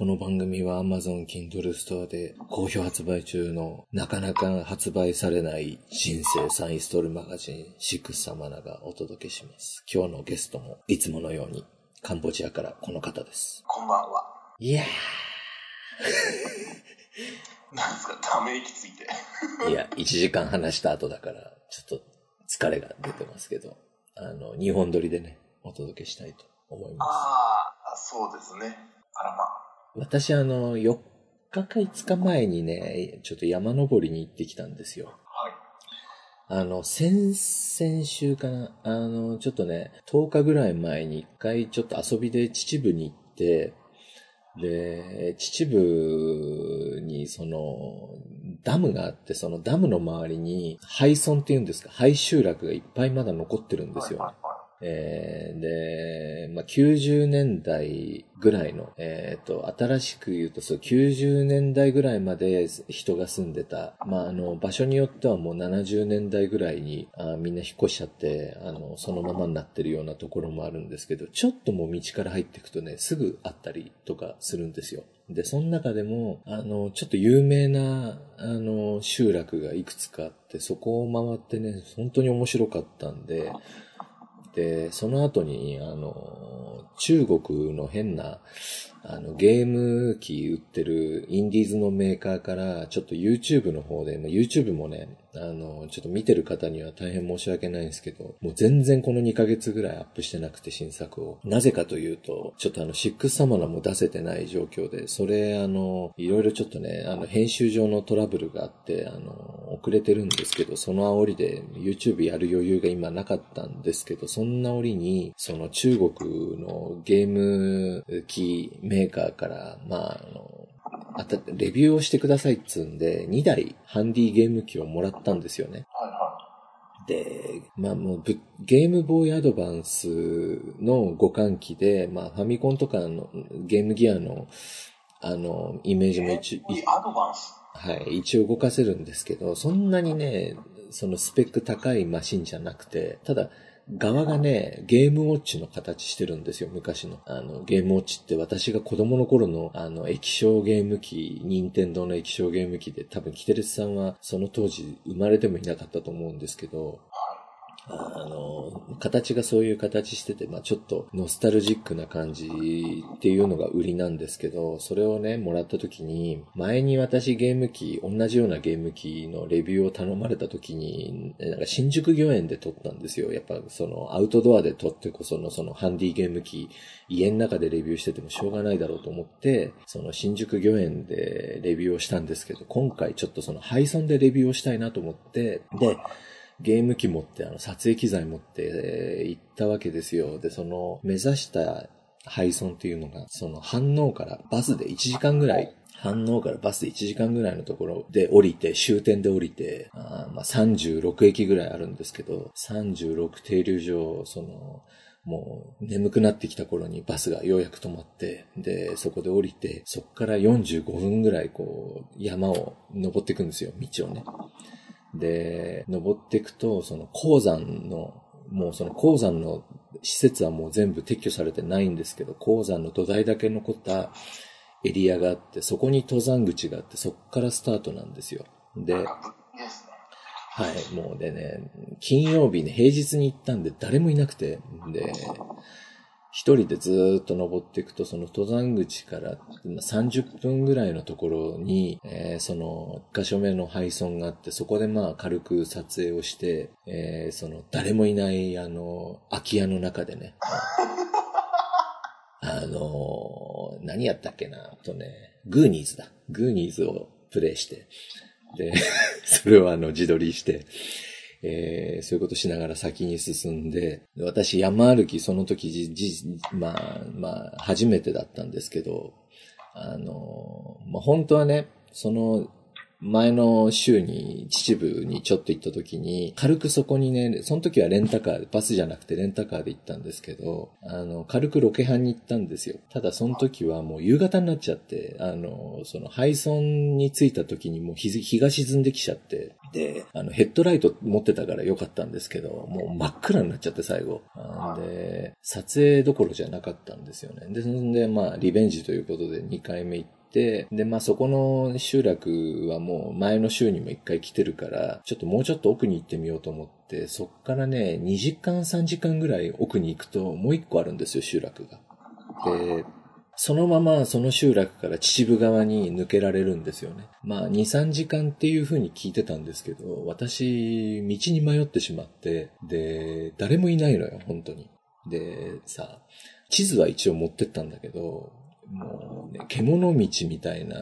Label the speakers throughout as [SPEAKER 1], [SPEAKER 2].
[SPEAKER 1] この番組は Amazon Kindle Store で好評発売中のなかなか発売されない人生サインストールマガジンシックスサマナがお届けします。今日のゲストもいつものようにカンボジアからこの方です。
[SPEAKER 2] こんばんは。
[SPEAKER 1] いや
[SPEAKER 2] なんですか、ため息ついて。
[SPEAKER 1] ー。いや、1時間話した後だから、ちょっと疲れが出てますけど、あの、2本撮りでね、お届けしたいと思い
[SPEAKER 2] あ
[SPEAKER 1] ます。
[SPEAKER 2] あ、そうですね。あらまあ。
[SPEAKER 1] 私あの、4日か5日前にね、ちょっと山登りに行ってきたんですよ。
[SPEAKER 2] はい。
[SPEAKER 1] あの、先々週かな、あの、ちょっとね、10日ぐらい前に一回ちょっと遊びで秩父に行って、で、秩父にその、ダムがあって、そのダムの周りに、廃村っていうんですか、廃集落がいっぱいまだ残ってるんですよえーで、まあ、90年代ぐらいの、えっ、と、新しく言うと、そう、90年代ぐらいまで人が住んでた、まあ、あの、場所によってはもう70年代ぐらいに、あみんな引っ越しちゃって、あの、そのままになってるようなところもあるんですけど、ちょっともう道から入っていくとね、すぐあったりとかするんですよ。で、その中でも、あの、ちょっと有名な、あの、集落がいくつかあって、そこを回ってね、本当に面白かったんで、で、その後に、あの、中国の変な、あの、ゲーム機売ってるインディーズのメーカーから、ちょっと YouTube の方で、まあ YouTube もね、あの、ちょっと見てる方には大変申し訳ないんですけど、もう全然この2ヶ月ぐらいアップしてなくて新作を。なぜかというと、ちょっとあの、シックスサマナも出せてない状況で、それあの、いろいろちょっとね、あの、編集上のトラブルがあって、あの、遅れてるんですけど、その煽りで YouTube やる余裕が今なかったんですけど、そんな折に、その中国のゲーム機メーカーから、まあ、あの、あたレビューをしてくださいっつうんで、2台ハンディゲーム機をもらったんですよね。
[SPEAKER 2] はいは
[SPEAKER 1] で、まあもうぶ、ゲームボーイアドバンスの互換機で、まあファミコンとかのゲームギアの、あの、イメージも一
[SPEAKER 2] い。いいアドバンス？
[SPEAKER 1] はい、一応動かせるんですけど、そんなにね、そのスペック高いマシンじゃなくて、ただ、側がね、ゲームウォッチの形してるんですよ、昔の。あの、ゲームウォッチって私が子供の頃の、あの、液晶ゲーム機、任天堂の液晶ゲーム機で、多分、キテレツさんはその当時生まれてもいなかったと思うんですけど、あの、形がそういう形してて、まあちょっとノスタルジックな感じっていうのが売りなんですけど、それをね、もらった時に、前に私ゲーム機、同じようなゲーム機のレビューを頼まれた時に、なんか新宿御苑で撮ったんですよ。やっぱそのアウトドアで撮ってこそのそのハンディゲーム機、家の中でレビューしててもしょうがないだろうと思って、その新宿御苑でレビューをしたんですけど、今回ちょっとその配送でレビューをしたいなと思って、で、ゲーム機持って、あの、撮影機材持って、え行ったわけですよ。で、その、目指した配送っていうのが、その、反応からバスで1時間ぐらい、反応からバスで1時間ぐらいのところで降りて、終点で降りて、あまあ、36駅ぐらいあるんですけど、36停留所、その、もう眠くなってきた頃にバスがようやく止まって、で、そこで降りて、そこから45分ぐらいこう、山を登っていくんですよ、道をね。で、登っていくと、その鉱山の、もうその鉱山の施設はもう全部撤去されてないんですけど、鉱山の土台だけ残ったエリアがあって、そこに登山口があって、そこからスタートなんですよ。で。はい、もうでね、金曜日ね、平日に行ったんで誰もいなくて、で、一人でずーっと登っていくと、その登山口からまあ30分ぐらいのところに、えーその、一箇所目の配送があって、そこでまあ軽く撮影をして、えーその、誰もいない、あの、空き家の中でね、あのー何やったっけな、あとね、グーニーズだ。グーニーズをプレイして、で、それをあの、自撮りして、えーそういうことしながら先に進んで、私山歩きその時じ、じ、まあ、まあ、初めてだったんですけど、あの、まあ、本当はね、その、前の週に秩父にちょっと行った時に、軽くそこにね、その時はレンタカー、バスじゃなくてレンタカーで行ったんですけど、あの、軽くロケハンに行ったんですよ。ただその時はもう夕方になっちゃって、あの、その配送に着いた時にもう日日が沈んできちゃって、で、あの、ヘッドライト持ってたからよかったんですけど、もう真っ暗になっちゃって最後。あで、撮影どころじゃなかったんですよね。で、そんで、まあ、リベンジということで2回目行って、で、まあそこの集落はもう前の週にも一回来てるから、ちょっともうちょっと奥に行ってみようと思って、そっからね、2時間3時間ぐらい奥に行くともう一個あるんですよ、集落が。で、そのままその集落から秩父側に抜けられるんですよね。まあ、2、3時間っていう風に聞いてたんですけど、私、道に迷ってしまって、で、誰もいないのよ、本当に。で、さ、地図は一応持ってったんだけど、もうね、獣道みたいな、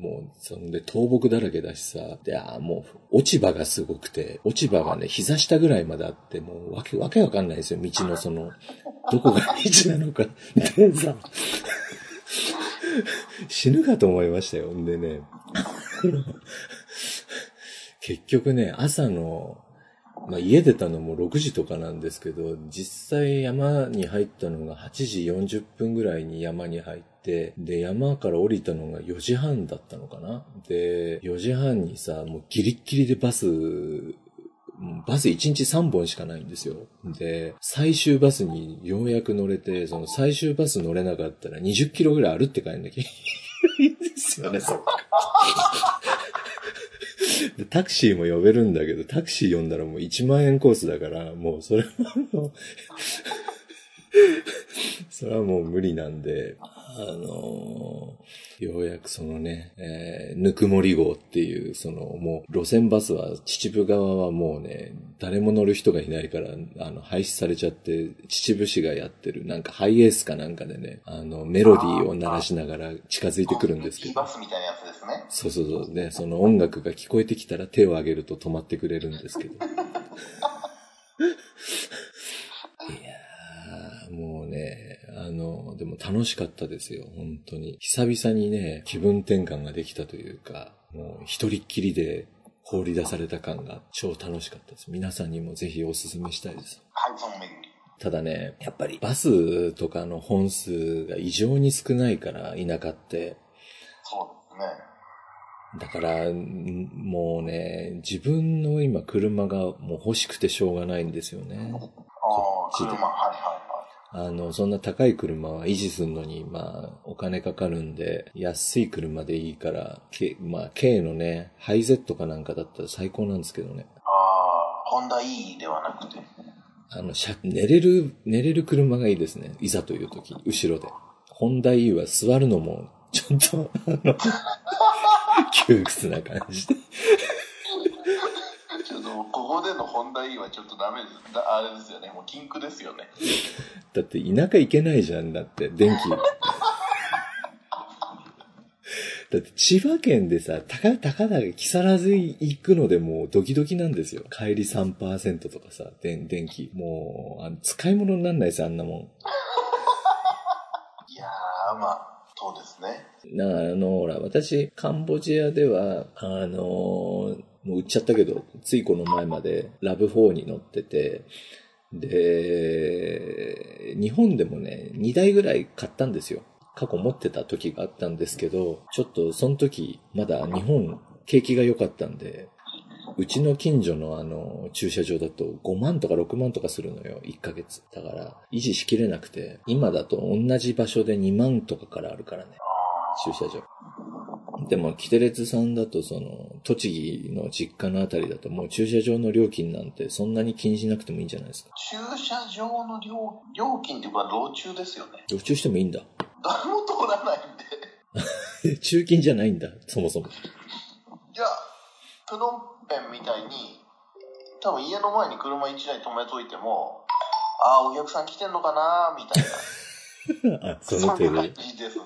[SPEAKER 1] もう、そんで倒木だらけだしさ、で、あーもう、落ち葉がすごくて、落ち葉がね、膝下ぐらいまであって、もう、わけ、わけわかんないですよ、道のその、どこが 道なのか。でさ、死ぬかと思いましたよ。んでね、結局ね、朝の、まあ、家出たのも6時とかなんですけど、実際山に入ったのが8時40分ぐらいに山に入って、で、山から降りたのが4時半だったのかな？で、4時半にさ、もうギリッギリでバス、バス1日3本しかないんですよ。で、最終バスにようやく乗れて、その最終バス乗れなかったら20キロぐらい歩って帰んなきゃいけないんですよね、そっか。タクシーも呼べるんだけど、タクシー呼んだらもう1万円コースだから、もうそれはもう、それはもう無理なんで、あのーようやくそのね、えーぬくもり号っていう、そのもう路線バスは秩父側はもうね、誰も乗る人がいないから、あの、廃止されちゃって、秩父市がやってる、なんかハイエースかなんかでね、あの、メロディーを鳴らしながら近づいてくるんですけど。
[SPEAKER 2] バスみたいなやつですね。
[SPEAKER 1] そうそうそう。ね、その音楽が聞こえてきたら手を挙げると止まってくれるんですけど。いやー、もうね、あの、でも楽しかったですよ、本当に。久々にね、気分転換ができたというか、もう一人っきりで放り出された感が超楽しかったです。皆さんにもぜひお勧めしたいです。ただね、やっぱりバスとかの本数が異常に少ないから、田舎って。
[SPEAKER 2] そうですね。
[SPEAKER 1] だから、んもうね、自分の今車がもう欲しくてしょうがないんですよね。
[SPEAKER 2] ああ、車、はいはい
[SPEAKER 1] あの、そんな高い車は維持するのに、まあ、お金かかるんで、安い車でいいから、K、まあ、K のね、ハイゼットかなんかだったら最高なんですけどね。
[SPEAKER 2] ああ、ホンダ E ではなくて。
[SPEAKER 1] あの、車寝れる、寝れる車がいいですね。いざという時、後ろで。ホンダ E は座るのも、ちょっと、あの、窮屈な感じで。
[SPEAKER 2] ここでのホンダ E はちょっとダメです。だあれですよね。もう禁句ですよね。
[SPEAKER 1] だって田舎行けないじゃん、だって、電気。だって千葉県でさ、たか、たかだか木更津行くのでもうドキドキなんですよ。帰り3%とかさ、電、電気。もう、あの使い物になんないですよ、あんなもん。
[SPEAKER 2] いやー、まあ、そうですね。
[SPEAKER 1] なあの、ほら、私、カンボジアでは、あのもう売っちゃったけど、ついこの前までラブ4に乗ってて、で、日本でもね、2台ぐらい買ったんですよ。過去持ってた時があったんですけど、ちょっとその時、まだ日本、景気が良かったんで、うちの近所のあの、駐車場だと5万とか6万とかするのよ、1ヶ月。だから、維持しきれなくて、今だと同じ場所で2万とかからあるからね。駐車場。でも、キテレツさんだと、その、栃木の実家のあたりだと、もう駐車場の料金なんてそんなに気にしなくてもいいんじゃないですか？
[SPEAKER 2] 駐車場の料料金っていうか、道中ですよね。
[SPEAKER 1] 路駐してもいいんだ。
[SPEAKER 2] 誰も通らないんで。
[SPEAKER 1] 中金じゃないんだ、そもそも。
[SPEAKER 2] いや、プノンペンみたいに、多分家の前に車1台止めといても、ああ、お客さん来てんのかなみたいな。
[SPEAKER 1] あ、その程度で
[SPEAKER 2] んな感。じですね。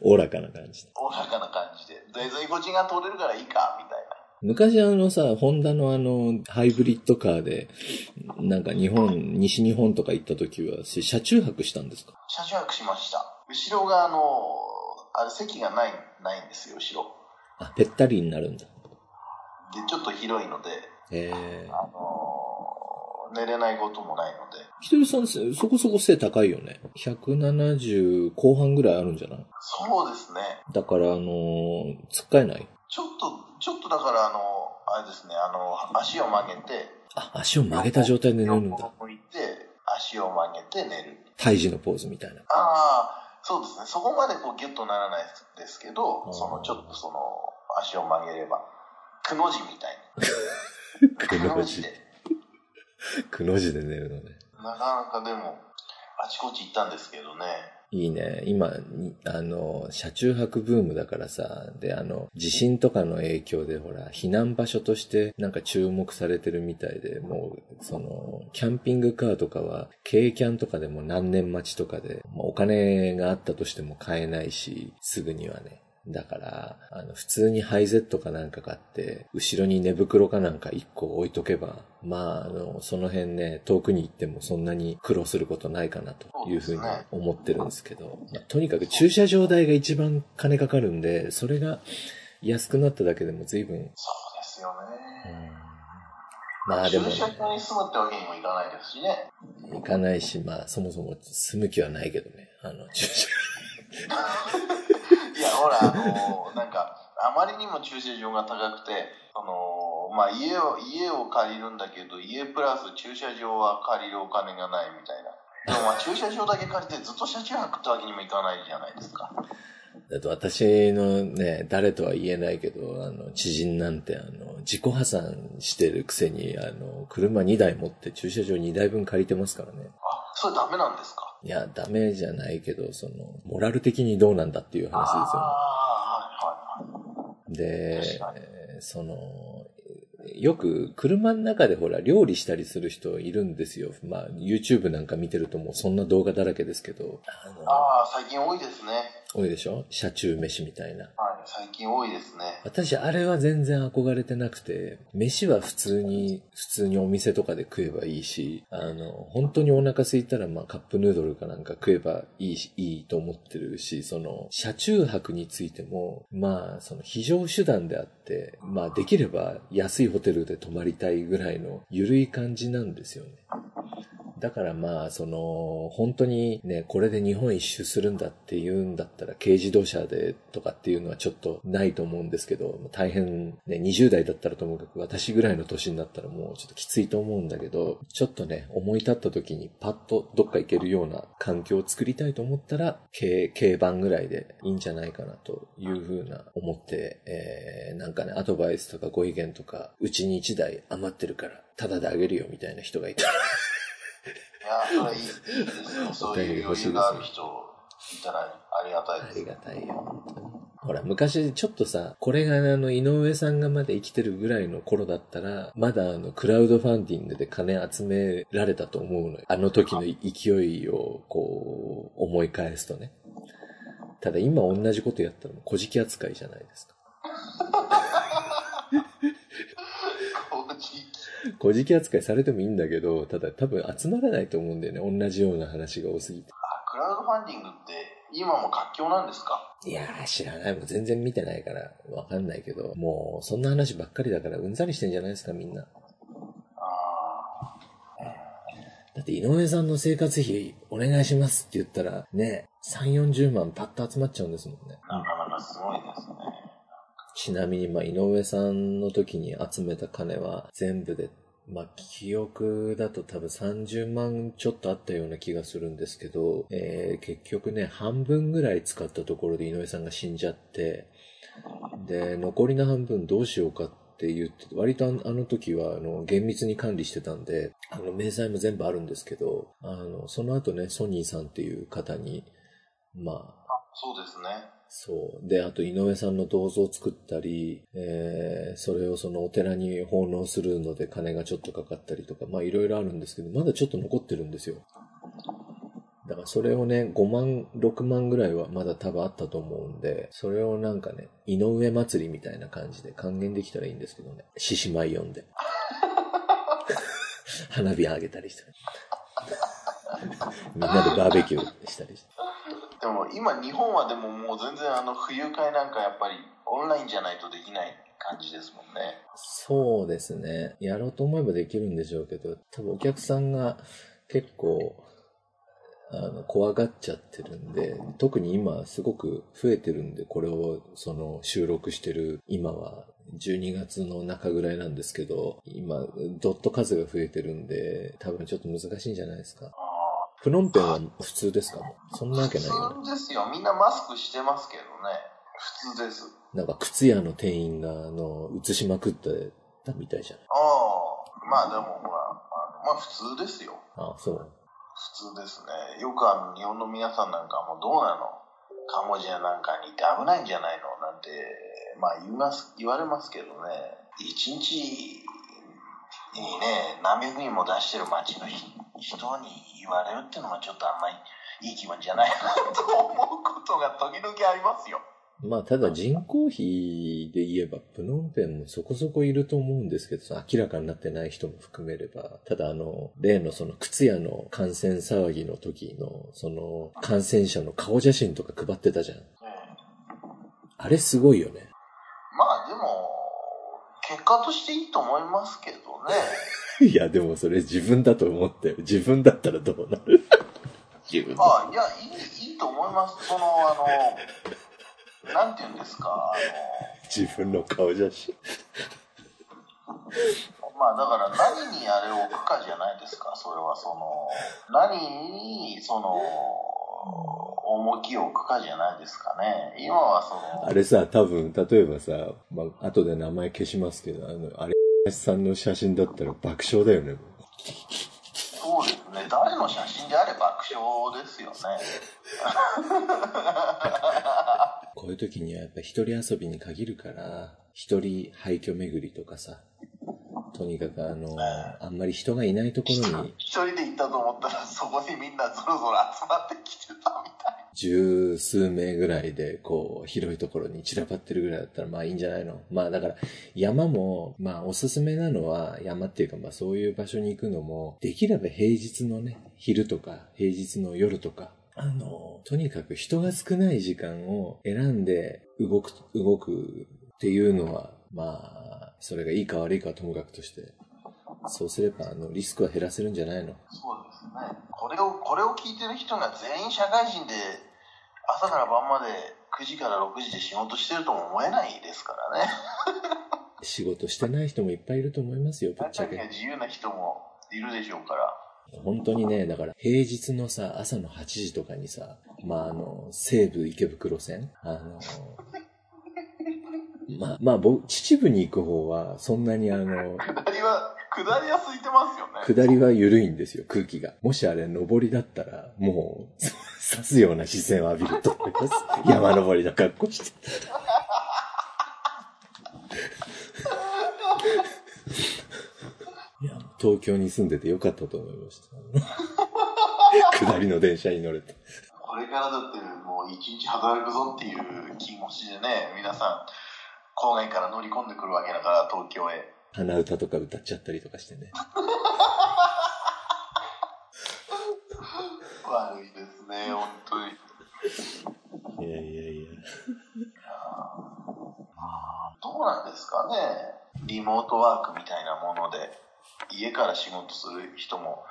[SPEAKER 1] おおらかな感じで。
[SPEAKER 2] おおらかな感じで。で、在庫時が通れるからいいか、みたいな。
[SPEAKER 1] 昔あのさ、ホンダのあの、ハイブリッドカーで、なんか日本、西日本とか行った時は、車中泊したんですか？
[SPEAKER 2] 車中泊しました。後ろが、あの、あれ、席がない、ないんですよ、後ろ。
[SPEAKER 1] あ、ぺったりになるんだ。
[SPEAKER 2] で、ちょっと広いので、
[SPEAKER 1] ええ
[SPEAKER 2] あのー寝れないこともないので、
[SPEAKER 1] ひとりさん、そそこそこ背高いよね。170後半ぐらいあるんじゃない？
[SPEAKER 2] そうですね。
[SPEAKER 1] だから、あのーつっかえない？
[SPEAKER 2] ちょっと、ちょっとだから、あのあれですね、あの足を曲げて、
[SPEAKER 1] あ、足を曲げた状態で寝るんだ
[SPEAKER 2] 横。向いて、足を曲げて寝る。
[SPEAKER 1] 胎児のポーズみたいな。
[SPEAKER 2] ああ、そうですね。そこまでこうギュッとならないですけ
[SPEAKER 1] あ
[SPEAKER 2] ど、
[SPEAKER 1] ー
[SPEAKER 2] そのちょっとその足を曲げれば、くの字みたい
[SPEAKER 1] く
[SPEAKER 2] に。く
[SPEAKER 1] の字。
[SPEAKER 2] の字で。
[SPEAKER 1] くの字で寝るのね。
[SPEAKER 2] なかなかでも、あちこち行ったんですけどね。
[SPEAKER 1] いいね。今、にあの、車中泊ブームだからさ、で、あの、地震とかの影響で、ほら、避難場所としてなんか注目されてるみたいで、もう、その、キャンピングカーとかは、軽キャンとかでも何年待ちとかで、まあお金があったとしても買えないし、すぐにはね。だから、あの、普通にハイゼットかなんか買って、後ろに寝袋かなんか一個置いとけば、まあ、あの、その辺ね、遠くに行ってもそんなに苦労することないかなというふうに思ってるんですけど、まあとにかく駐車場代が一番金かかるんで、それが安くなっただけでも随分、
[SPEAKER 2] そうですよね。
[SPEAKER 1] まあでも、
[SPEAKER 2] 駐車場に住むってわけにもいかないですしね。
[SPEAKER 1] 行かないし、まあそもそも住む気はないけどね、あの、駐車
[SPEAKER 2] いや、ほら、あのなんか、あまりにも駐車場が高くて、その、まあ、家を、家を借りるんだけど、家プラス駐車場は借りるお金がないみたいな。でもまあ、駐車場だけ借りてずっと車中泊ってわけにもいかないじゃないですか。
[SPEAKER 1] だと私のね、誰とは言えないけど、あの、知人なんて、あの、自己破産してるくせに、あの、車2台持って駐車場2台分借りてますからね。
[SPEAKER 2] あ、それダメなんですか？
[SPEAKER 1] いや、ダメじゃないけど、その、モラル的にどうなんだっていう話ですよね。でその、よく車の中でほら料理したりする人いるんですよ。まあ YouTube なんか見てるともうそんな動画だらけですけど、あ
[SPEAKER 2] あ、最近多いですね。
[SPEAKER 1] 多いでしょ？車中飯みたいな。
[SPEAKER 2] はい、最近多いですね。
[SPEAKER 1] 私あれは全然憧れてなくて、飯は普通に、普通にお店とかで食えばいいし、あの、本当にお腹空いたらまあカップヌードルかなんか食えばいいし、いいと思ってるし、その、車中泊についても、まあ、その非常手段であって、まあできれば安いホテルで泊まりたいぐらいの緩い感じなんですよね。だからまあ、その、本当にね、これで日本一周するんだっていうんだったら、軽自動車でとかっていうのはちょっとないと思うんですけど、大変ね、20代だったらともかく私ぐらいの年になったらもうちょっときついと思うんだけど、ちょっとね、思い立った時にパッとどっか行けるような環境を作りたいと思ったら、軽、軽バンぐらいでいいんじゃないかなというふうな思って、えー、なんかね、アドバイスとかご意見とか、うちに1台余ってるから、タダであげるよみたいな人がいたら、
[SPEAKER 2] や、それいいいいですよ。そういう余裕がある人いたらありがたいです
[SPEAKER 1] あり。がたいよ、本当にほら、昔ちょっとさ、これがあの、井上さんがまだ生きてるぐらいの頃だったら、まだあの、クラウドファンディングで金集められたと思うのよ。あの時の勢いを、こう、思い返すとね。ただ今同じことやったらもう小じ扱いじゃないですか。
[SPEAKER 2] こう地域
[SPEAKER 1] 小じ扱いされてもいいんだけど、ただ多分集まらないと思うんだよね。同じような話が多すぎて。
[SPEAKER 2] あ、クラウドファンディングって今も活況なんですか
[SPEAKER 1] いやー、知らない。もう全然見てないから、わかんないけど、もう、そんな話ばっかりだから、うんざりしてんじゃないですか、みんな。
[SPEAKER 2] あ
[SPEAKER 1] だって井上さんの生活費お願いしますって言ったら、ね、3、40万パッと集まっちゃうんですもんね。
[SPEAKER 2] なかなかすごいですね。
[SPEAKER 1] ちなみに、まあ、井上さんの時に集めた金は全部で、まあ、記憶だと多分30万ちょっとあったような気がするんですけど、えー結局ね、半分ぐらい使ったところで井上さんが死んじゃって、で、残りの半分どうしようかって言って、割とあの時は、あの、厳密に管理してたんで、あの、明細も全部あるんですけど、あの、その後ね、ソニーさんっていう方に、まあ、
[SPEAKER 2] そうですね。
[SPEAKER 1] そう。で、あと井上さんの銅像を作ったり、えー、それをそのお寺に奉納するので金がちょっとかかったりとか、まあいろいろあるんですけど、まだちょっと残ってるんですよ。だからそれをね、5万、6万ぐらいはまだ多分あったと思うんで、それをなんかね、井上祭りみたいな感じで還元できたらいいんですけどね。獅子舞読んで。花火あげたりして。みんなでバーベキューしたりして。
[SPEAKER 2] でも今日本はでももう全然あの冬会なんかやっぱりオンラインじゃないとできない感じですもんね。
[SPEAKER 1] そうですね。やろうと思えばできるんでしょうけど、多分お客さんが結構、あの、怖がっちゃってるんで、特に今すごく増えてるんで、これをその収録してる今は12月の中ぐらいなんですけど、今、ドット数が増えてるんで、多分ちょっと難しいんじゃないですか。
[SPEAKER 2] あ
[SPEAKER 1] プノンペンは普通ですか？そんなわけないよね。
[SPEAKER 2] 普通ですよ。みんなマスクしてますけどね。普通です。
[SPEAKER 1] なんか靴屋の店員が、あの、映しまくってたみたいじゃない？
[SPEAKER 2] ああ。まあでもほら、あのまあ普通ですよ。
[SPEAKER 1] あそう。
[SPEAKER 2] 普通ですね。よくあの日本の皆さんなんかもうどうなの？カンボジアなんかに行って危ないんじゃないの？なんて、まあ言います、言われますけどね。一日にね、何百人も出してる街の人に言われるっていうのはちょっとあんまりいい気分じゃないなと思うことが時々ありますよ。
[SPEAKER 1] まあ、ただ人口比で言えば、プノンペンもそこそこいると思うんですけど、明らかになってない人も含めれば、ただあの、例のその靴屋の感染騒ぎの時の、その感染者の顔写真とか配ってたじゃん。あれすごいよね。
[SPEAKER 2] まあでも、結果としていいと思いますけどね。
[SPEAKER 1] いや、でもそれ自分だと思って、自分だったらどうなる？自分
[SPEAKER 2] あいや、いい、いいと思います。その、あの、なんて言うんですか、あ
[SPEAKER 1] 自分の顔写真。
[SPEAKER 2] の、まあだから何にあれを置くかじゃないですか、それはその、何に、その、重きを置くかじゃないですかね。今はその、
[SPEAKER 1] あれさ、多分、例えばさ、まあ、後で名前消しますけど、あの、あれ、さんの写真だったら爆笑だよね。
[SPEAKER 2] そうですね、誰の写真であれ爆笑ですよね。
[SPEAKER 1] こういう時にはやっぱ一人遊びに限るから、一人廃墟巡りとかさ、とにかくあの、あんまり人がいないところに
[SPEAKER 2] 一人で行ったと思ったら、そこにみんなぞろぞろ集まってきてたみたい。
[SPEAKER 1] 十数名ぐらいで、こう、広いところに散らばってるぐらいだったら、まあいいんじゃないの？まあだから、山も、まあおすすめなのは、山っていうか、まあそういう場所に行くのも、できれば平日のね、昼とか、平日の夜とか、あの、とにかく人が少ない時間を選んで動く、動くっていうのは、まあ、それがいいか悪いかはともかくとして、そうすれば、あの、リスクは減らせるんじゃないの？
[SPEAKER 2] そうですね。これを、これを聞いてる人が全員社会人で、朝から晩まで9時から6時で仕事してるとも思えないですからね。
[SPEAKER 1] 仕事してない人もいっぱいいると思いますよ、ぶっちゃけ。
[SPEAKER 2] 自由な人もいるでしょうから。
[SPEAKER 1] 本当にね、だから平日のさ、朝の8時とかにさ、まああの、西武池袋線あの、まあ、まあ僕、秩父に行く方は、そんなにあの、
[SPEAKER 2] 下りは、下りは空いてますよね。
[SPEAKER 1] 下りは緩いんですよ、空気が。もしあれ、上りだったら、もう、刺すような視線を浴びると思います。山登りの格好して。いや、東京に住んでてよかったと思いました。下りの電車に乗れて。
[SPEAKER 2] これからだってもう一日働くぞっていう気持ちでね、皆さん、郊外から乗り込んでくるわけだから、東京へ。
[SPEAKER 1] 鼻歌とか歌っちゃったりとかしてね。
[SPEAKER 2] 悪いですね、本当に。
[SPEAKER 1] いやいやいや。
[SPEAKER 2] どうなんですかね。リモートワークみたいなもので、家から仕事する人も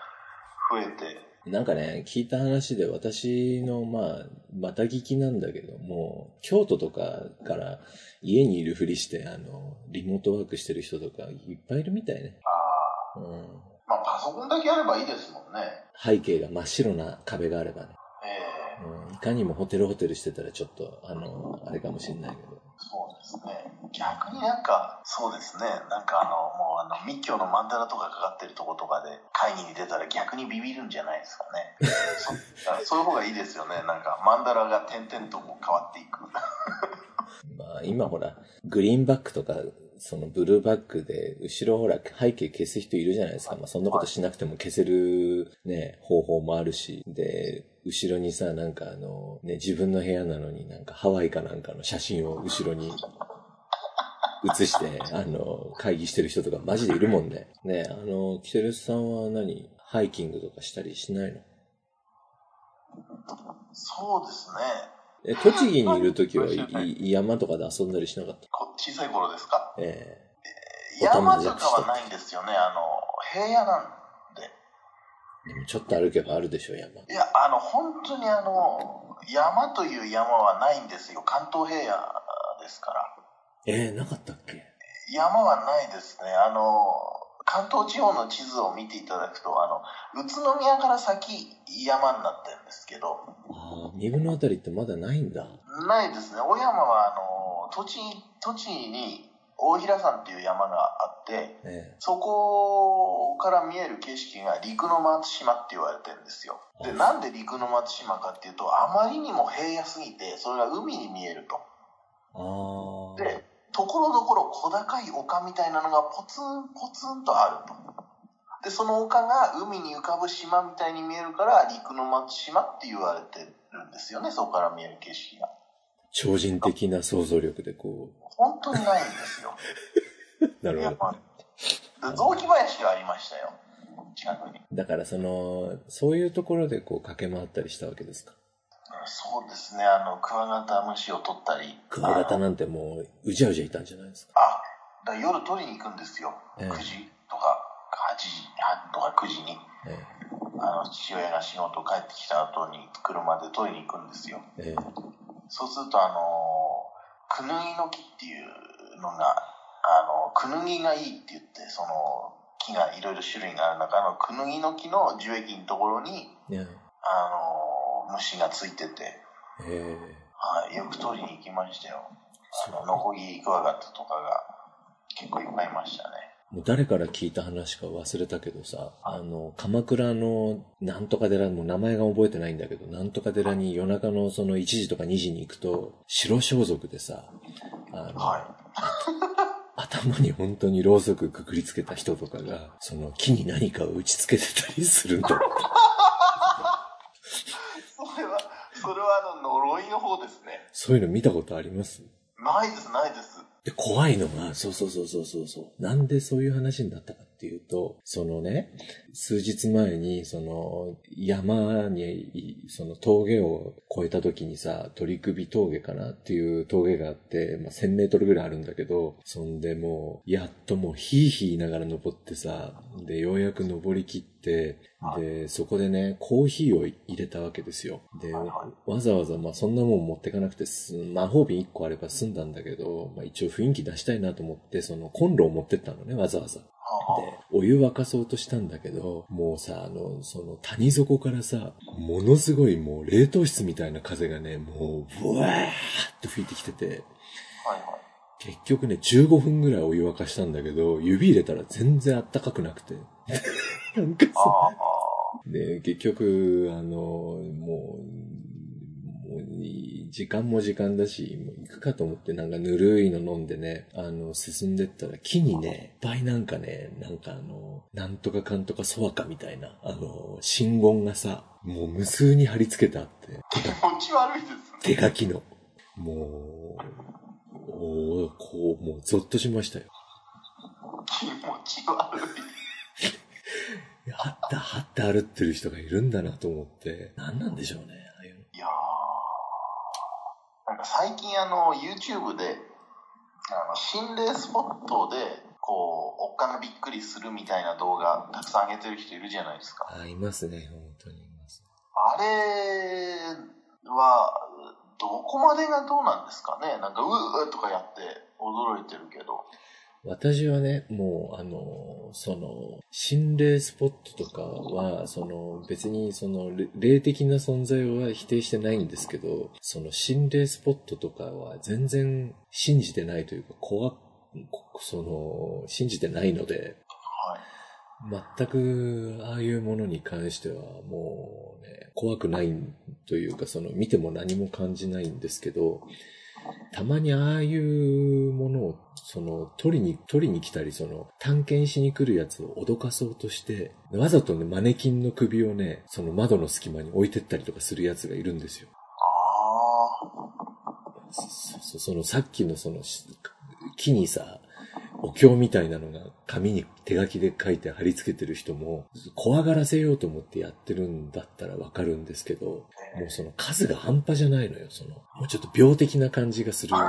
[SPEAKER 2] 増えて、
[SPEAKER 1] なんかね、聞いた話で私の、まあ、また聞きなんだけども、京都とかから家にいるふりして、あの、リモートワークしてる人とかいっぱいいるみたいね。
[SPEAKER 2] あ
[SPEAKER 1] うん。
[SPEAKER 2] ーまあパソコンだけあればいいですもんね。
[SPEAKER 1] 背景が真っ白な壁があればね。
[SPEAKER 2] ええ
[SPEAKER 1] うん。いかにもホテルホテルしてたらちょっと、あの、あれかもしれないけど。
[SPEAKER 2] そうですね。逆になんか、そうですね。なんかあの、もうあの、密教のマンダラとかかかってるとことかで会議に出たら逆にビビるんじゃないですかね。そそういう方がいいですよね。なんか、マンダラが点々とこう変わっていく。
[SPEAKER 1] まあ、今ほら、グリーンバックとか、そのブルーバックで、後ろほら、背景消す人いるじゃないですか。まあ、そんなことしなくても消せるね、方法もあるし。で、後ろにさ、なんかあの、ね、自分の部屋なのになんかハワイかなんかの写真を後ろに写して、あの、会議してる人とかマジでいるもんね。ね、あの、キテレスさんは何？ハイキングとかしたりしないの？
[SPEAKER 2] そうですね。
[SPEAKER 1] え、栃木にいるときはいい山とかで遊んだりしなかった？
[SPEAKER 2] こ小さい頃ですか？
[SPEAKER 1] え
[SPEAKER 2] 山とかはないんですよね。あの、平野なんで。
[SPEAKER 1] えでもちょっと歩けばあるでしょ、山。
[SPEAKER 2] いや、あの、本当にあの、山という山はないんですよ。関東平野ですから。
[SPEAKER 1] ええなかったっけ？
[SPEAKER 2] 山はないですね。あの、関東地方の地図を見ていただくと、あの、宇都宮から先山になってるんですけど、
[SPEAKER 1] ああ、二分のあたりってまだないんだ。
[SPEAKER 2] ないですね。小山は、あの、栃木、栃木に大平山っていう山があって、
[SPEAKER 1] え
[SPEAKER 2] そこから見える景色が陸の松島って言われてるんですよ。で、なんで陸の松島かっていうと、あまりにも平野すぎて、それが海に見えると。
[SPEAKER 1] えああ。
[SPEAKER 2] で、ところどころ小高い丘みたいなのがポツンポツンとあると。で、その丘が海に浮かぶ島みたいに見えるから、陸の松島って言われてるんですよね、そこから見える景色が。
[SPEAKER 1] 超人的な想像力でこ
[SPEAKER 2] 本当にないんですよ。
[SPEAKER 1] う。なるほど。
[SPEAKER 2] 雑木林がありましたよ、近くに。
[SPEAKER 1] だからその、そういうところでこう駆け回ったりしたわけですか？
[SPEAKER 2] そうですね、あの、クワガタムシを取ったり。
[SPEAKER 1] クワガタなんてもう、うじゃうじゃいたんじゃないですか。
[SPEAKER 2] あ、だ夜取りに行くんですよ。
[SPEAKER 1] ええ
[SPEAKER 2] 9時とか8時とか9時に。
[SPEAKER 1] え
[SPEAKER 2] あの、父親が仕事帰ってきた後に車で取りに行くんですよ。
[SPEAKER 1] ええ
[SPEAKER 2] そうすると、あの、クヌギの木っていうのが、あの、クヌギがいいって言って、その、木がいろいろ種類がある中のクヌギの木の樹液のところに、あの、虫がついてて、
[SPEAKER 1] ええ
[SPEAKER 2] はい、よく取りに行きましたよ。あの、ノコギリクワガタとかが結構いっぱいいましたね。
[SPEAKER 1] もう誰から聞いた話か忘れたけどさ、あの、鎌倉のなんとか寺、もう名前が覚えてないんだけど、なんとか寺に夜中のその1時とか2時に行くと、白装束でさ、あの、
[SPEAKER 2] は
[SPEAKER 1] 頭に本当にろうそくくくりつけた人とかが、その木に何かを打ち付けてたりするんだって。
[SPEAKER 2] い。それは、それはあの、ですね。
[SPEAKER 1] そういうの見たことあります？
[SPEAKER 2] ないです、ないです。
[SPEAKER 1] で、怖いのが、そうそうそうそうそうそう。なんでそういう話になったかっていうと、そのね、数日前に、その、山に、その峠を越えた時にさ、鳥首峠かなっていう峠があって、まあ、1000メートルぐらいあるんだけど、そんでもう、やっともう、ヒーヒー言いながら登ってさ、で、ようやく登り切って、で、そこでね、コーヒーを入れたわけですよ。で、わざわざ、まあそんなもん持ってかなくてす、魔法瓶1個あれば済んだんだけど、まあ一応雰囲気出したいなと思って、そのコンロを持ってったのね、わざわざ。でお湯沸かそうとしたんだけど、もうさ、あの、その谷底からさ、ものすごいもう冷凍室みたいな風がね、もう、ブワーっと吹いてきてて、
[SPEAKER 2] あはいはい。
[SPEAKER 1] 結局ね、15分ぐらいお湯沸かしたんだけど、指入れたら全然あったかくなくて。なんかさ、で、結局、あの、もう、もういい時間も時間だし、もう行くかと思ってなんかぬるいの飲んでね、あの、進んでったら木にね、いっぱいなんかね、なんかあの、なんとかかんとかそわかみたいな、あの、信言がさ、もう無数に貼り付けてあって、
[SPEAKER 2] 気持ち悪いですね。
[SPEAKER 1] 手書きの。もう、おーこう、もうゾッとしましたよ。
[SPEAKER 2] 気持ち悪い。
[SPEAKER 1] はった、はって歩ってる人がいるんだなと思って、何なんでしょうね、
[SPEAKER 2] なんか最近あの、YouTube で、あの、心霊スポットで、こう、おっかなびっくりするみたいな動画、たくさん上げてる人いるじゃないですか。
[SPEAKER 1] あ、いますね、本当にいます。
[SPEAKER 2] あれは、どこまでがどうなんですかねなんか、うーとかやって驚いてるけど。
[SPEAKER 1] 私はね、もう、あの、その、心霊スポットとかは、その、別に、その、れ霊的な存在は否定してないんですけど、その、心霊スポットとかは全然信じてないというか、怖っその、信じてないので、
[SPEAKER 2] はい。
[SPEAKER 1] 全く、ああいうものに関しては、もうね、怖くないというか、その、見ても何も感じないんですけど、たまにああいうものを、その、取りに、取りに来たり、その、探検しに来るやつを脅かそうとして、わざとね、マネキンの首をね、その窓の隙間に置いてったりとかするやつがいるんですよ。
[SPEAKER 2] あ
[SPEAKER 1] そそそのさっきのそのし木にさ、お経みたいなのが紙に手書きで書いて貼り付けてる人も怖がらせようと思ってやってるんだったらわかるんですけど、もうその数が半端じゃないのよ、その。もうちょっと病的な感じがする。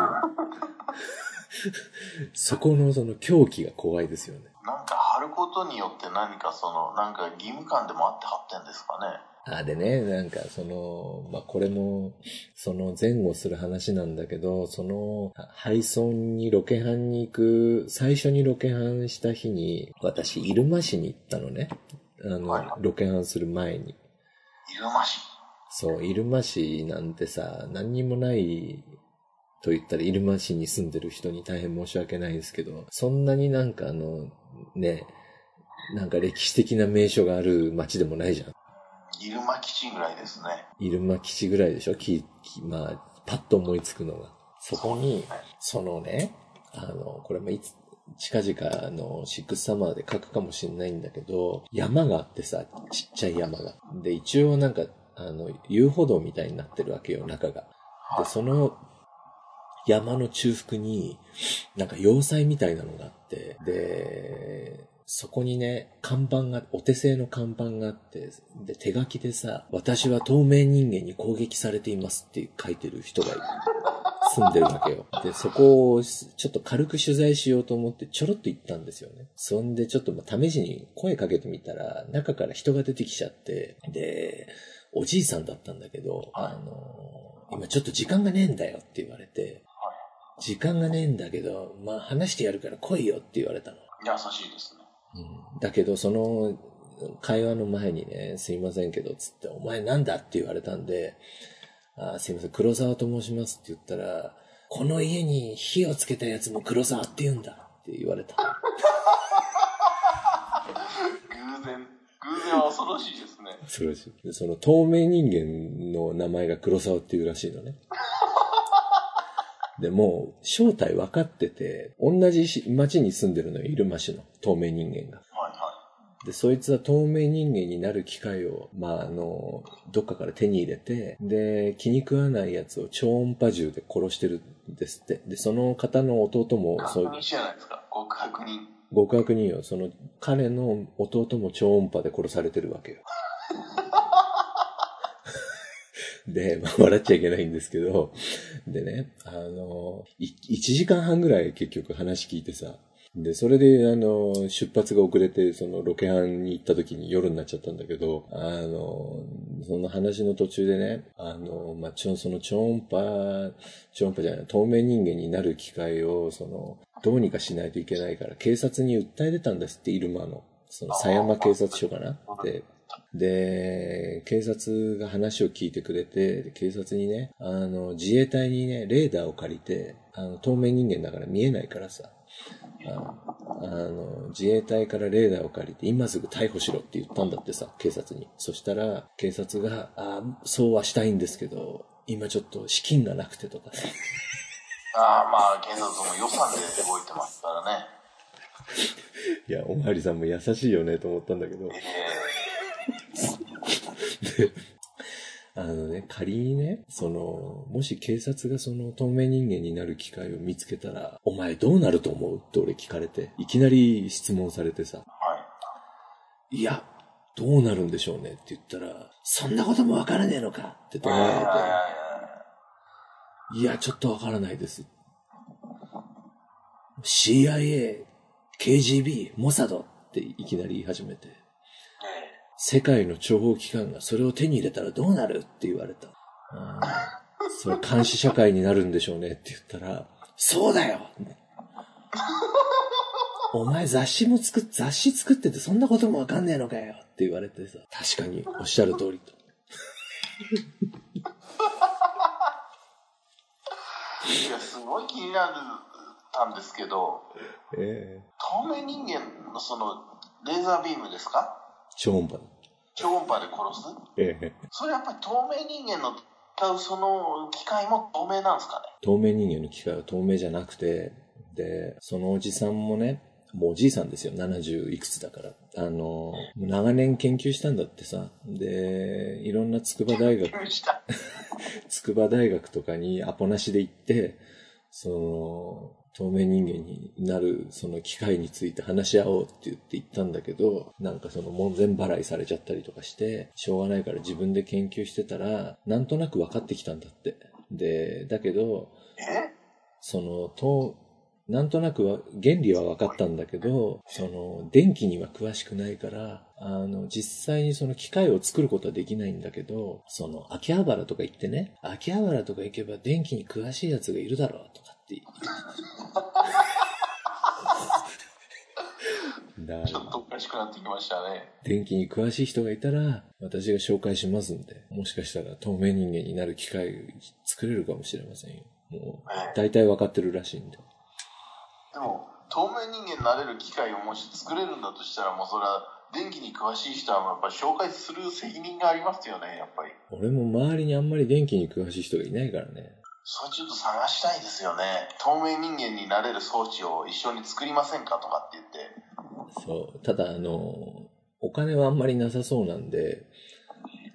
[SPEAKER 1] そこのその狂気が怖いですよね。
[SPEAKER 2] なんか貼ることによって何かその、なんか義務感でもあって貼ってんですかね。
[SPEAKER 1] あ、でね、なんかその、まあ、これも、その前後する話なんだけど、その、配送にロケハンに行く、最初にロケハンした日に、私、入間市に行ったのね。あの、
[SPEAKER 2] はい
[SPEAKER 1] ロケハンする前に。
[SPEAKER 2] 入間市。
[SPEAKER 1] そう、入間市なんてさ、何にもないと言ったら入間市に住んでる人に大変申し訳ないですけど、そんなになんかあの、ね、なんか歴史的な名所がある町でもないじゃん。
[SPEAKER 2] 入間基地ぐらいですね。
[SPEAKER 1] 入間基地ぐらいでしょ？ききまあ、パッと思いつくのが。そこに、そのね、あの、これもいつ、近々あの、シックスサマーで書くかもしれないんだけど、山があってさ、ちっちゃい山が。で、一応なんか、あの、遊歩道みたいになってるわけよ、中が。で、その山の中腹に、なんか要塞みたいなのがあって、で、そこにね、看板が、お手製の看板があって、で、手書きでさ、私は透明人間に攻撃されていますって書いてる人が。住んでるわけよ。で、そこをちょっと軽く取材しようと思ってちょろっと行ったんですよね。そんでちょっとまあ試しに声かけてみたら、中から人が出てきちゃって、で、おじいさんだったんだけど、あの、今ちょっと時間がねえんだよって言われて、時間がねえんだけど、まあ話してやるから来いよって言われたの。
[SPEAKER 2] 優しいですね。
[SPEAKER 1] うんだけど、その会話の前にね、すいませんけど、つって、お前なんだって言われたんで、あすいません、黒沢と申しますって言ったら、この家に火をつけたやつも黒沢って言うんだって言われた。
[SPEAKER 2] 偶然。偶然は恐ろしいですね。
[SPEAKER 1] それでその透明人間の名前が黒沢っていうらしいのね。で、もう正体分かってて、同じし町に住んでるのよ、入間市の透明人間が。
[SPEAKER 2] はいは
[SPEAKER 1] で、そいつは透明人間になる機会を、まあ、あの、どっかから手に入れて、で、気に食わないやつを超音波銃で殺してるんですって。で、その方の弟も、そう
[SPEAKER 2] 確認じゃないですか？極悪人。
[SPEAKER 1] 極悪人よ。その、彼の弟も超音波で殺されてるわけよ。で、まあ、笑っちゃいけないんですけど、でね、あの、い1時間半ぐらい結局話聞いてさ、で、それで、あの、出発が遅れて、その、ロケハンに行った時に夜になっちゃったんだけど、あの、その話の途中でね、あの、まあ、ちょ、その超音波、超音波じゃない、透明人間になる機会を、その、どうにかしないといけないから、警察に訴え出たんですって、入間の。その、狭山警察署かなで、で、警察が話を聞いてくれて、で警察にね、あの、自衛隊にね、レーダーを借りて、あの、透明人間だから見えないからさ、ああの、自衛隊からレーダーを借りて、今すぐ逮捕しろって言ったんだってさ、警察に。そしたら、警察が、あそうはしたいんですけど、今ちょっと資金がなくてとかさ。
[SPEAKER 2] ああ、まあ、警察も予算で動いてますからね。
[SPEAKER 1] いや、おまわりさんも優しいよねと思ったんだけど。で、あのね、仮にね、その、もし警察がその透明人間になる機会を見つけたら、お前どうなると思うって俺聞かれて、いきなり質問されてさ、
[SPEAKER 2] はい。
[SPEAKER 1] いや、どうなるんでしょうねって言ったら、そんなこともわからねえのかって怒
[SPEAKER 2] はいはい
[SPEAKER 1] られ
[SPEAKER 2] はい
[SPEAKER 1] て、いや、ちょっとわからないです。CIA、KGB、モサドっていきなり言い始めて、世界の諜報機関がそれを手に入れたらどうなるって言われた。ああそれ監視社会になるんでしょうねって言ったら、そうだよお前雑誌も作っ、雑誌作っててそんなこともわかんねえのかよって言われてさ、確かにおっしゃる通りと。
[SPEAKER 2] いや、すごい気になるたんですけど、
[SPEAKER 1] ええ
[SPEAKER 2] 透明人間のその、レーザービームですか？
[SPEAKER 1] 超音波。
[SPEAKER 2] 超音波で殺す？
[SPEAKER 1] ええ
[SPEAKER 2] それやっぱり透明人間の使うその機械も透明なんですかね？
[SPEAKER 1] 透明人間の機械は透明じゃなくて、で、そのおじさんもね、もうおじいさんですよ、70いくつだから。あの、長年研究したんだってさ。で、いろんな筑波大学、
[SPEAKER 2] した。
[SPEAKER 1] 筑波大学とかにアポなしで行って、その、透明人間になるその機械について話し合おうって言って行ったんだけど、なんかその門前払いされちゃったりとかして、しょうがないから自分で研究してたら、なんとなく分かってきたんだって。で、だけど、その、透なんとなくは、原理は分かったんだけど、その、電気には詳しくないから、あの、実際にその機械を作ることはできないんだけど、その、秋葉原とか行ってね、秋葉原とか行けば電気に詳しいやつがいるだろうとかって
[SPEAKER 2] ちょっとおかしくなってきましたね。
[SPEAKER 1] 電気に詳しい人がいたら、私が紹介しますんで、もしかしたら透明人間になる機会作れるかもしれませんよ。もう、
[SPEAKER 2] ね
[SPEAKER 1] 大体分かってるらしいんで。
[SPEAKER 2] でも、透明人間になれる機械をもし作れるんだとしたら、もうそれは、電気に詳しい人はやっぱり紹介する責任がありますよね、やっぱり。
[SPEAKER 1] 俺も周りにあんまり電気に詳しい人がいないからね。
[SPEAKER 2] それちょっと探したいですよね。透明人間になれる装置を一緒に作りませんかとかって言って。
[SPEAKER 1] そう。ただ、あの、お金はあんまりなさそうなんで、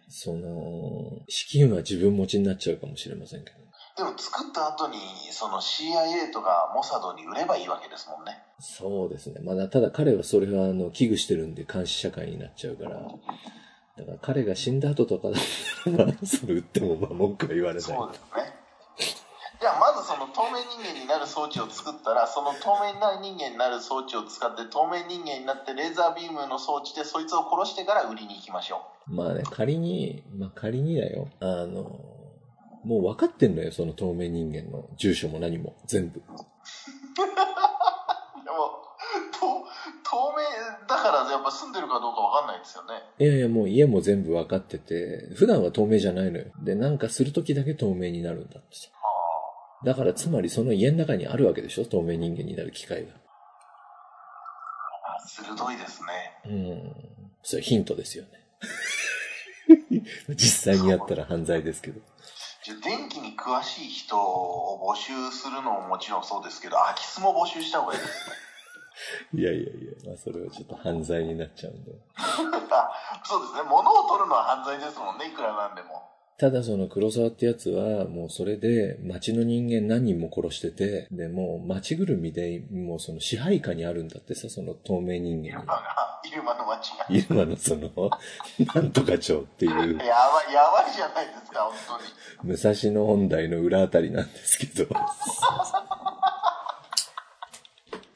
[SPEAKER 1] その、資金は自分持ちになっちゃうかもしれませんけど。
[SPEAKER 2] でも作った後に、その CIA とかモサドに売ればいいわけですもんね。
[SPEAKER 1] そうですね。まだ、ただ彼はそれは、あの、危惧してるんで監視社会になっちゃうから。だから彼が死んだ後とかだったら、まあ、それ売っても、まあ、文句は言われない。
[SPEAKER 2] そうですね。じゃあまずその透明人間になる装置を作ったら、その透明な人間になる装置を使って透明人間になってレーザービームの装置でそいつを殺してから売りに行きましょ
[SPEAKER 1] まあね、仮に、まあ仮にだよ。あの、もう分かってんのよ、その透明人間の住所も何も、全部。
[SPEAKER 2] う。でも、と透明だからやっぱ住んでるかどうかわかんないですよね。
[SPEAKER 1] いやいや、もう家も全部分かってて、普段は透明じゃないのよ。で、なんかするときだけ透明になるんだってさ。
[SPEAKER 2] あ
[SPEAKER 1] だからつまりその家の中にあるわけでしょ？透明人間になる機会が。
[SPEAKER 2] あ、鋭いですね。
[SPEAKER 1] うん。それヒントですよね。実際にやったら犯罪ですけど。
[SPEAKER 2] じゃあ電気に詳しい人を募集するのももちろんそうですけど、空き巣も募集した方がいいですね。
[SPEAKER 1] いやいやいや、まあそれはちょっと犯罪になっちゃうんで。
[SPEAKER 2] あそうですね。物を取るのは犯罪ですもんね、いくらなんでも。
[SPEAKER 1] ただその黒沢ってやつは、もうそれで町の人間何人も殺してて、で、もう町ぐるみで、もうその支配下にあるんだってさ、その透明人間
[SPEAKER 2] あイルマの街が。
[SPEAKER 1] に。今のその、なんとか町っていう、
[SPEAKER 2] やばい、やばいじゃないですか、本当に。
[SPEAKER 1] 武蔵野本台の裏あたりなんですけど。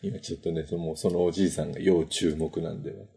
[SPEAKER 1] 今ちょっとね、そのそのおじいさんが要注目なんで。